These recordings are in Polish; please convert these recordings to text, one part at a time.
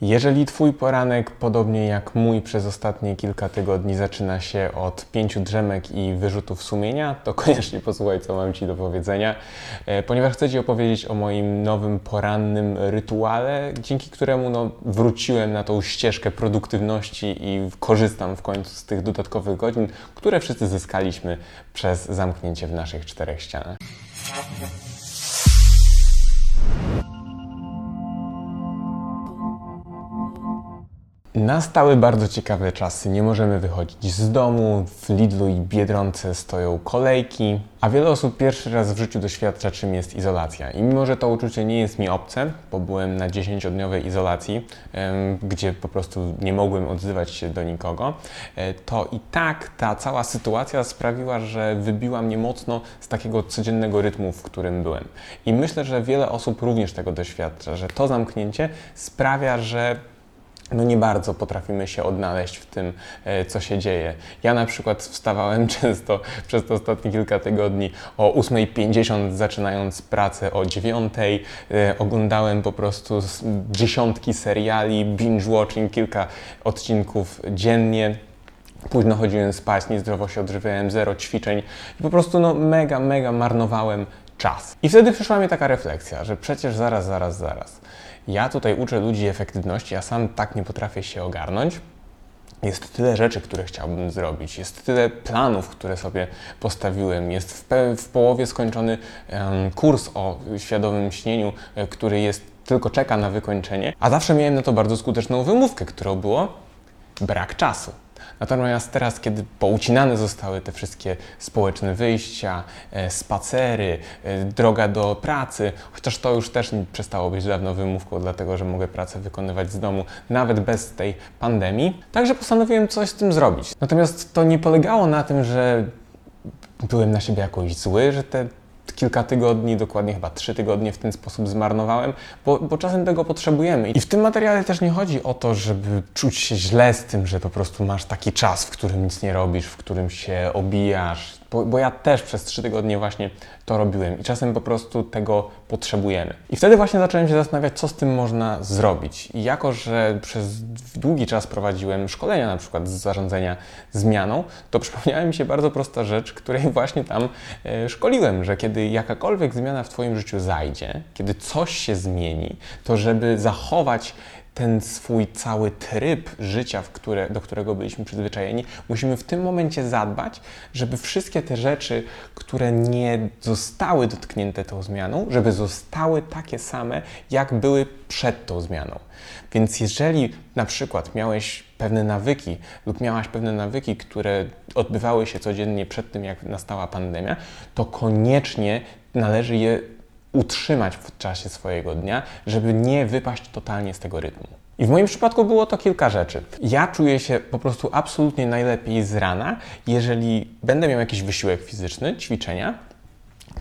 Jeżeli Twój poranek, podobnie jak mój przez ostatnie kilka tygodni, zaczyna się od pięciu drzemek i wyrzutów sumienia, to koniecznie posłuchaj, co mam Ci do powiedzenia, e, ponieważ chcę Ci opowiedzieć o moim nowym porannym rytuale, dzięki któremu no, wróciłem na tą ścieżkę produktywności i korzystam w końcu z tych dodatkowych godzin, które wszyscy zyskaliśmy przez zamknięcie w naszych czterech ścianach. Nastały bardzo ciekawe czasy. Nie możemy wychodzić z domu. W Lidlu i Biedronce stoją kolejki, a wiele osób pierwszy raz w życiu doświadcza, czym jest izolacja. I mimo, że to uczucie nie jest mi obce, bo byłem na 10-dniowej izolacji, gdzie po prostu nie mogłem odzywać się do nikogo, e, to i tak ta cała sytuacja sprawiła, że wybiła mnie mocno z takiego codziennego rytmu, w którym byłem. I myślę, że wiele osób również tego doświadcza, że to zamknięcie sprawia, że no nie bardzo potrafimy się odnaleźć w tym, e, co się dzieje. Ja na przykład wstawałem często przez te ostatnie kilka tygodni o 8.50, zaczynając pracę o 9.00. E, Oglądałem po prostu dziesiątki seriali, binge-watching, kilka odcinków dziennie. Późno chodziłem spać, niezdrowo się odżywiałem, zero ćwiczeń i po prostu no mega, mega marnowałem czas. I wtedy przyszła mi taka refleksja, że przecież zaraz, zaraz, zaraz. Ja tutaj uczę ludzi efektywności, a sam tak nie potrafię się ogarnąć. Jest tyle rzeczy, które chciałbym zrobić, jest tyle planów, które sobie postawiłem, jest w, w połowie skończony em, kurs o świadomym śnieniu, e, który jest tylko czeka na wykończenie, a zawsze miałem na to bardzo skuteczną wymówkę, którą było brak czasu. Natomiast teraz, kiedy poucinane zostały te wszystkie społeczne wyjścia, e, spacery, e, droga do pracy, chociaż to już też przestało być dawno wymówką, dlatego że mogę pracę wykonywać z domu nawet bez tej pandemii, także postanowiłem coś z tym zrobić. Natomiast to nie polegało na tym, że byłem na siebie jakoś zły, że te kilka tygodni, dokładnie chyba trzy tygodnie w ten sposób zmarnowałem, bo, bo czasem tego potrzebujemy. I w tym materiale też nie chodzi o to, żeby czuć się źle z tym, że po prostu masz taki czas, w którym nic nie robisz, w którym się obijasz, bo, bo ja też przez trzy tygodnie właśnie to robiłem i czasem po prostu tego potrzebujemy. I wtedy właśnie zacząłem się zastanawiać, co z tym można zrobić. I jako, że przez długi czas prowadziłem szkolenia na przykład z zarządzania zmianą, to przypomniała mi się bardzo prosta rzecz, której właśnie tam e, szkoliłem, że kiedy jakakolwiek zmiana w Twoim życiu zajdzie, kiedy coś się zmieni, to żeby zachować ten swój cały tryb życia, które, do którego byliśmy przyzwyczajeni, musimy w tym momencie zadbać, żeby wszystkie te rzeczy, które nie zostały dotknięte tą zmianą, żeby zostały takie same, jak były przed tą zmianą. Więc jeżeli na przykład miałeś pewne nawyki lub miałaś pewne nawyki, które odbywały się codziennie przed tym, jak nastała pandemia, to koniecznie należy je utrzymać w czasie swojego dnia, żeby nie wypaść totalnie z tego rytmu. I w moim przypadku było to kilka rzeczy. Ja czuję się po prostu absolutnie najlepiej z rana, jeżeli będę miał jakiś wysiłek fizyczny, ćwiczenia,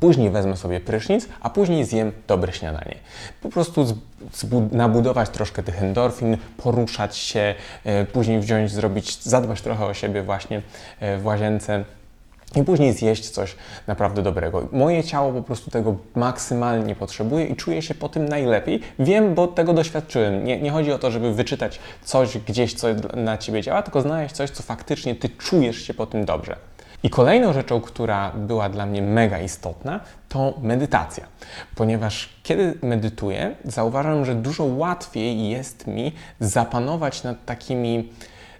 Później wezmę sobie prysznic, a później zjem dobre śniadanie. Po prostu nabudować troszkę tych endorfin, poruszać się, e, później wziąć, zrobić, zadbać trochę o siebie właśnie e, w łazience. I później zjeść coś naprawdę dobrego. Moje ciało po prostu tego maksymalnie potrzebuje i czuję się po tym najlepiej. Wiem, bo tego doświadczyłem. Nie, nie chodzi o to, żeby wyczytać coś gdzieś, co na ciebie działa, tylko znaleźć coś, co faktycznie ty czujesz się po tym dobrze. I kolejną rzeczą, która była dla mnie mega istotna, to medytacja. Ponieważ kiedy medytuję, zauważam, że dużo łatwiej jest mi zapanować nad takimi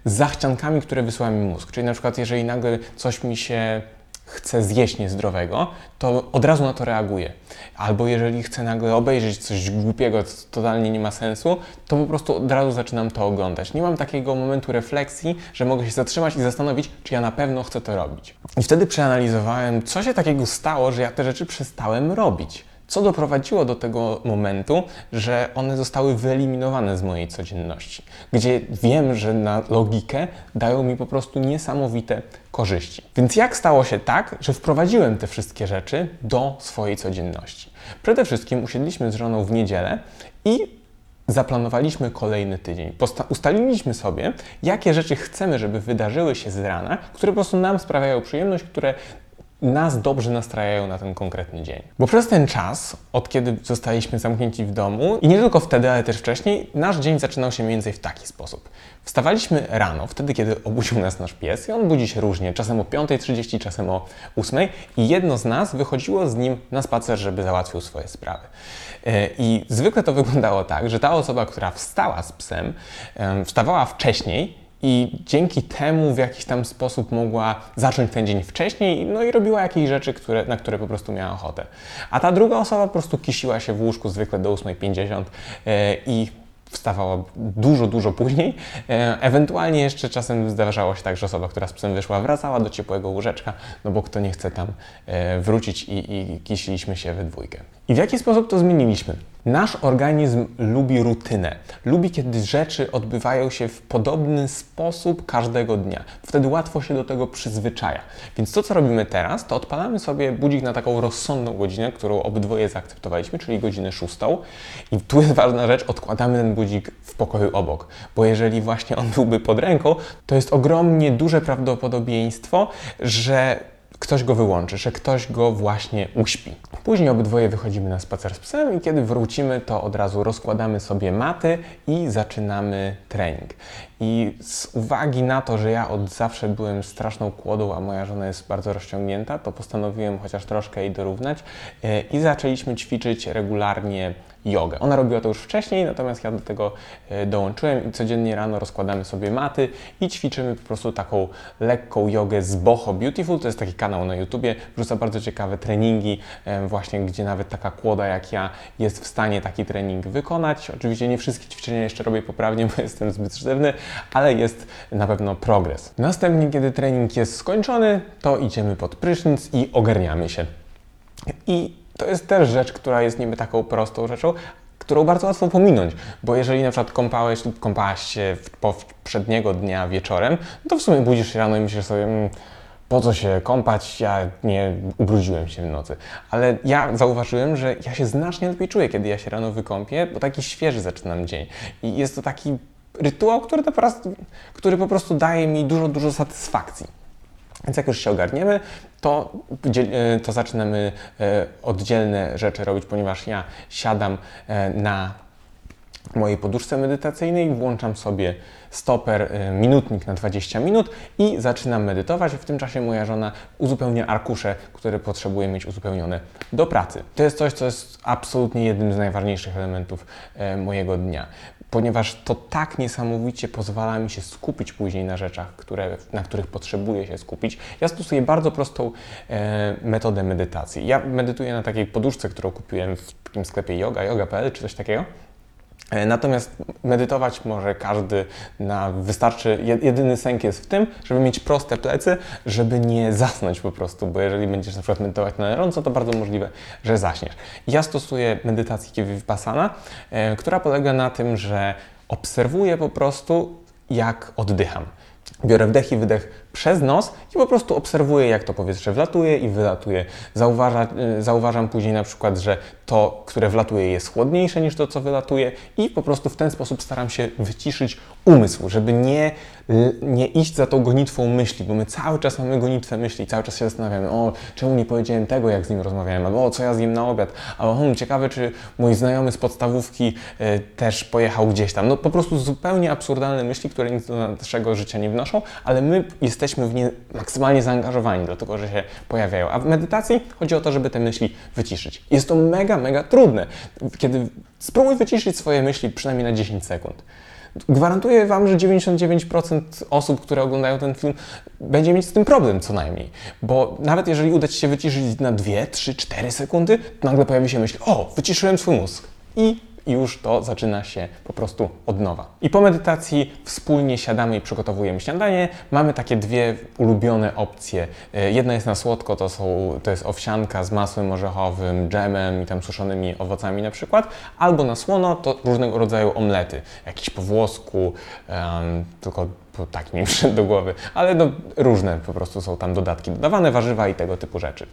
zachciankami, które wysyła mi mózg. Czyli na przykład, jeżeli nagle coś mi się chce zjeść niezdrowego, to od razu na to reaguję. Albo jeżeli chcę nagle obejrzeć coś głupiego, co totalnie nie ma sensu, to po prostu od razu zaczynam to oglądać. Nie mam takiego momentu refleksji, że mogę się zatrzymać i zastanowić, czy ja na pewno chcę to robić. I wtedy przeanalizowałem, co się takiego stało, że ja te rzeczy przestałem robić. Co doprowadziło do tego momentu, że one zostały wyeliminowane z mojej codzienności, gdzie wiem, że na logikę dają mi po prostu niesamowite korzyści. Więc jak stało się tak, że wprowadziłem te wszystkie rzeczy do swojej codzienności? Przede wszystkim usiedliśmy z żoną w niedzielę i zaplanowaliśmy kolejny tydzień. Posta- ustaliliśmy sobie, jakie rzeczy chcemy, żeby wydarzyły się z rana, które po prostu nam sprawiają przyjemność, które nas dobrze nastrajają na ten konkretny dzień. Bo przez ten czas, od kiedy zostaliśmy zamknięci w domu, i nie tylko wtedy, ale też wcześniej, nasz dzień zaczynał się mniej więcej w taki sposób. Wstawaliśmy rano, wtedy kiedy obudził nas nasz pies i on budzi się różnie, czasem o 5.30, czasem o 8.00 i jedno z nas wychodziło z nim na spacer, żeby załatwił swoje sprawy. E, I zwykle to wyglądało tak, że ta osoba, która wstała z psem, wstawała wcześniej, i dzięki temu w jakiś tam sposób mogła zacząć ten dzień wcześniej, no i robiła jakieś rzeczy, które, na które po prostu miała ochotę. A ta druga osoba po prostu kisiła się w łóżku zwykle do 8.50 e, i wstawała dużo, dużo później. E, ewentualnie jeszcze czasem zdarzało się tak, że osoba, która z psem wyszła, wracała do ciepłego łóżeczka, no bo kto nie chce tam e, wrócić i, i kisiliśmy się we dwójkę. I w jaki sposób to zmieniliśmy? Nasz organizm lubi rutynę. Lubi, kiedy rzeczy odbywają się w podobny sposób każdego dnia. Wtedy łatwo się do tego przyzwyczaja. Więc to, co robimy teraz, to odpalamy sobie budzik na taką rozsądną godzinę, którą obydwoje zaakceptowaliśmy, czyli godzinę szóstą. I tu jest ważna rzecz, odkładamy ten budzik w pokoju obok. Bo jeżeli właśnie on byłby pod ręką, to jest ogromnie duże prawdopodobieństwo, że ktoś go wyłączy, że ktoś go właśnie uśpi. Później obydwoje wychodzimy na spacer z psem i kiedy wrócimy, to od razu rozkładamy sobie maty i zaczynamy trening. I z uwagi na to, że ja od zawsze byłem straszną kłodą, a moja żona jest bardzo rozciągnięta, to postanowiłem chociaż troszkę jej dorównać e, i zaczęliśmy ćwiczyć regularnie jogę. Ona robiła to już wcześniej, natomiast ja do tego e, dołączyłem i codziennie rano rozkładamy sobie maty i ćwiczymy po prostu taką lekką jogę z Boho Beautiful. To jest taki kanał na YouTubie, wrzuca bardzo ciekawe treningi, e, właśnie gdzie nawet taka kłoda jak ja jest w stanie taki trening wykonać. Oczywiście nie wszystkie ćwiczenia jeszcze robię poprawnie, bo jestem zbyt sztywny, ale jest na pewno progres. Następnie, kiedy trening jest skończony, to idziemy pod prysznic i ogarniamy się. I to jest też rzecz, która jest niby taką prostą rzeczą, którą bardzo łatwo pominąć, bo jeżeli na przykład kąpałeś lub kąpałaś się poprzedniego dnia wieczorem, no to w sumie budzisz się rano i myślisz sobie, mmm, po co się kąpać, ja nie ubrudziłem się w nocy. Ale ja zauważyłem, że ja się znacznie lepiej czuję, kiedy ja się rano wykąpię, bo taki świeży zaczynam dzień. I jest to taki rytuał, który, po prostu, który po prostu daje mi dużo, dużo satysfakcji. Więc jak już się ogarniemy, to, e, to zaczynamy e, oddzielne rzeczy robić, ponieważ ja siadam e, na mojej poduszce medytacyjnej, włączam sobie stoper, minutnik na 20 minut i zaczynam medytować. W tym czasie moja żona uzupełnia arkusze, które potrzebuje mieć uzupełnione do pracy. To jest coś, co jest absolutnie jednym z najważniejszych elementów mojego dnia ponieważ to tak niesamowicie pozwala mi się skupić później na rzeczach, które, na których potrzebuję się skupić. Ja stosuję bardzo prostą e, metodę medytacji. Ja medytuję na takiej poduszce, którą kupiłem w takim sklepie yoga, yoga.pl czy coś takiego. E, natomiast medytować może każdy na wystarczy. Jedyny sęk jest w tym, żeby mieć proste plecy, żeby nie zasnąć po prostu, bo jeżeli będziesz na przykład medytować na gorąco, to bardzo możliwe, że zaśniesz. Ja stosuję medytację Vipassana, e, która polega na tym, że obserwuję po prostu, jak oddycham. Biorę wdech i wydech przez nos i po prostu obserwuję, jak to powietrze wlatuje i wylatuje. Zauważa, y, zauważam później na przykład, że to, które wlatuje, jest chłodniejsze niż to, co wylatuje, i po prostu w ten sposób staram się wyciszyć umysł, żeby nie, nie iść za tą gonitwą myśli, bo my cały czas mamy gonitwę myśli, cały czas się zastanawiamy, o, czemu nie powiedziałem tego, jak z nim rozmawiałem, albo o, co ja z nim na obiad, albo hmm, ciekawe, czy mój znajomy z podstawówki y, też pojechał gdzieś tam. No po prostu zupełnie absurdalne myśli, które nic do naszego życia nie wnoszą, ale my jesteśmy w nie maksymalnie zaangażowani, dlatego że się pojawiają. A w medytacji chodzi o to, żeby te myśli wyciszyć. Jest to mega, mega trudne. Kiedy spróbuj wyciszyć swoje myśli przynajmniej na 10 sekund. Gwarantuję Wam, że 99% osób, które oglądają ten film, będzie mieć z tym problem co najmniej. Bo nawet jeżeli uda Ci się wyciszyć na 2, 3, 4 sekundy, nagle pojawi się myśl, o, wyciszyłem swój mózg. I i już to zaczyna się po prostu od nowa. I po medytacji wspólnie siadamy i przygotowujemy śniadanie. Mamy takie dwie ulubione opcje. E, jedna jest na słodko, to, są, to jest owsianka z masłem orzechowym, dżemem i tam suszonymi owocami na przykład, albo na słono to różnego rodzaju omlety, jakiś po włosku, um, tylko tak mi przyszedł do głowy, ale no, różne po prostu są tam dodatki dodawane, warzywa i tego typu rzeczy.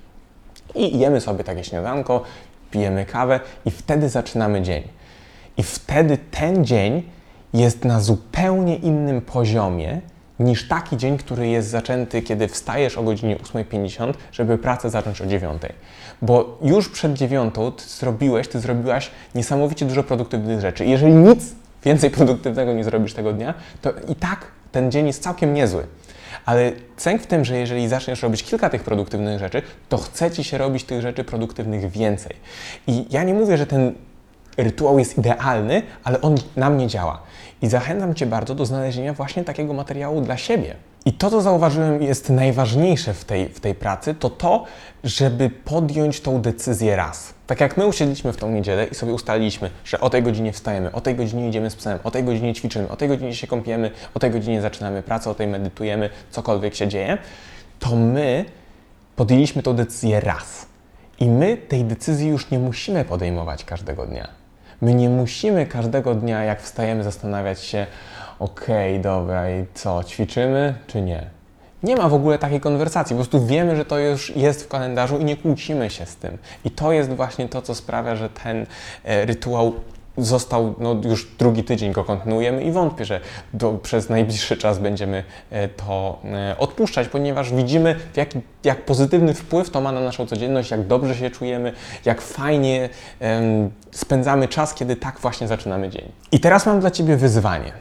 I jemy sobie takie śniadanko, pijemy kawę i wtedy zaczynamy dzień. I wtedy ten dzień jest na zupełnie innym poziomie niż taki dzień, który jest zaczęty, kiedy wstajesz o godzinie 8.50, żeby pracę zacząć o 9.00. Bo już przed 9.00 ty zrobiłeś, ty zrobiłaś niesamowicie dużo produktywnych rzeczy. Jeżeli nic więcej produktywnego nie zrobisz tego dnia, to i tak ten dzień jest całkiem niezły. Ale cęk w tym, że jeżeli zaczniesz robić kilka tych produktywnych rzeczy, to chce ci się robić tych rzeczy produktywnych więcej. I ja nie mówię, że ten rytuał jest idealny, ale on na mnie działa. I zachęcam Cię bardzo do znalezienia właśnie takiego materiału dla siebie. I to, co zauważyłem, jest najważniejsze w tej, w tej pracy, to to, żeby podjąć tą decyzję raz. Tak jak my usiedliśmy w tą niedzielę i sobie ustaliliśmy, że o tej godzinie wstajemy, o tej godzinie idziemy z psem, o tej godzinie ćwiczymy, o tej godzinie się kąpiemy, o tej godzinie zaczynamy pracę, o tej medytujemy, cokolwiek się dzieje, to my podjęliśmy tą decyzję raz. I my tej decyzji już nie musimy podejmować każdego dnia. My nie musimy każdego dnia, jak wstajemy, zastanawiać się, okej, dobra, i co, ćwiczymy czy nie? Nie ma w ogóle takiej konwersacji. Po prostu wiemy, że to już jest w kalendarzu i nie kłócimy się z tym. I to jest właśnie to, co sprawia, że ten e, rytuał został, no już drugi tydzień go kontynuujemy i wątpię, że do, przez najbliższy czas będziemy e, to e, odpuszczać, ponieważ widzimy, jaki, jak pozytywny wpływ to ma na naszą codzienność, jak dobrze się czujemy, jak fajnie em, spędzamy czas, kiedy tak właśnie zaczynamy dzień. I teraz mam dla Ciebie wyzwanie.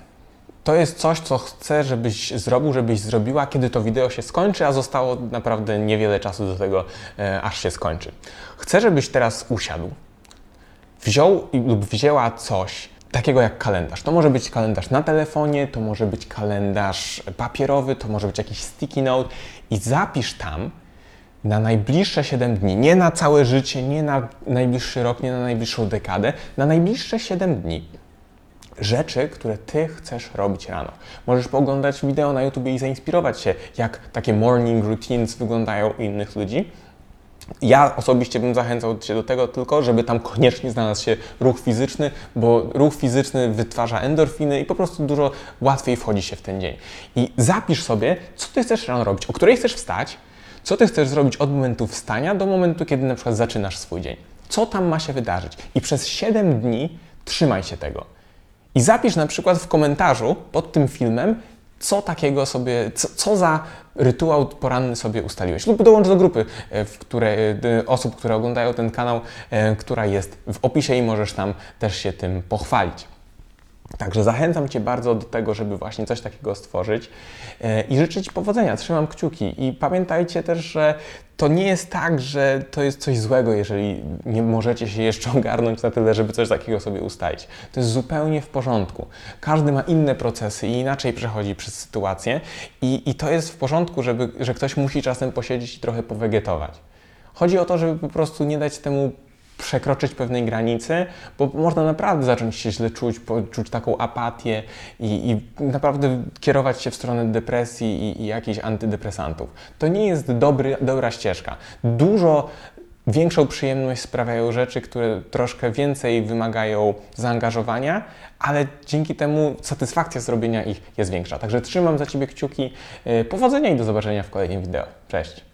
To jest coś, co chcę, żebyś zrobił, żebyś zrobiła, kiedy to wideo się skończy, a zostało naprawdę niewiele czasu do tego, e, aż się skończy. Chcę, żebyś teraz usiadł, wziął lub wzięła coś takiego jak kalendarz. To może być kalendarz na telefonie, to może być kalendarz papierowy, to może być jakiś sticky note i zapisz tam na najbliższe 7 dni, nie na całe życie, nie na najbliższy rok, nie na najbliższą dekadę, na najbliższe 7 dni rzeczy, które Ty chcesz robić rano. Możesz pooglądać wideo na YouTube i zainspirować się, jak takie morning routines wyglądają u innych ludzi. Ja osobiście bym zachęcał Cię do tego tylko, żeby tam koniecznie znalazł się ruch fizyczny, bo ruch fizyczny wytwarza endorfiny i po prostu dużo łatwiej wchodzi się w ten dzień. I zapisz sobie, co Ty chcesz rano robić, o której chcesz wstać, co Ty chcesz zrobić od momentu wstania do momentu, kiedy na przykład zaczynasz swój dzień. Co tam ma się wydarzyć? I przez 7 dni trzymaj się tego. I zapisz na przykład w komentarzu pod tym filmem, co takiego sobie, co, co za rytuał poranny sobie ustaliłeś. Lub dołącz do grupy e, w e, osób, które oglądają ten kanał, e, która jest w opisie i możesz tam też się tym pochwalić. Także zachęcam Cię bardzo do tego, żeby właśnie coś takiego stworzyć e, i życzę Ci powodzenia. Trzymam kciuki i pamiętajcie też, że to nie jest tak, że to jest coś złego, jeżeli nie możecie się jeszcze ogarnąć na tyle, żeby coś takiego sobie ustalić. To jest zupełnie w porządku. Każdy ma inne procesy i inaczej przechodzi przez sytuację i, i to jest w porządku, żeby, że ktoś musi czasem posiedzieć i trochę powegetować. Chodzi o to, żeby po prostu nie dać temu przekroczyć pewnej granicy, bo można naprawdę zacząć się źle czuć, poczuć taką apatię i, i naprawdę kierować się w stronę depresji i, i jakichś antydepresantów. To nie jest dobry, dobra ścieżka. Dużo większą przyjemność sprawiają rzeczy, które troszkę więcej wymagają zaangażowania, ale dzięki temu satysfakcja zrobienia ich jest większa. Także trzymam za Ciebie kciuki. Yy, Powodzenia i do zobaczenia w kolejnym wideo. Cześć!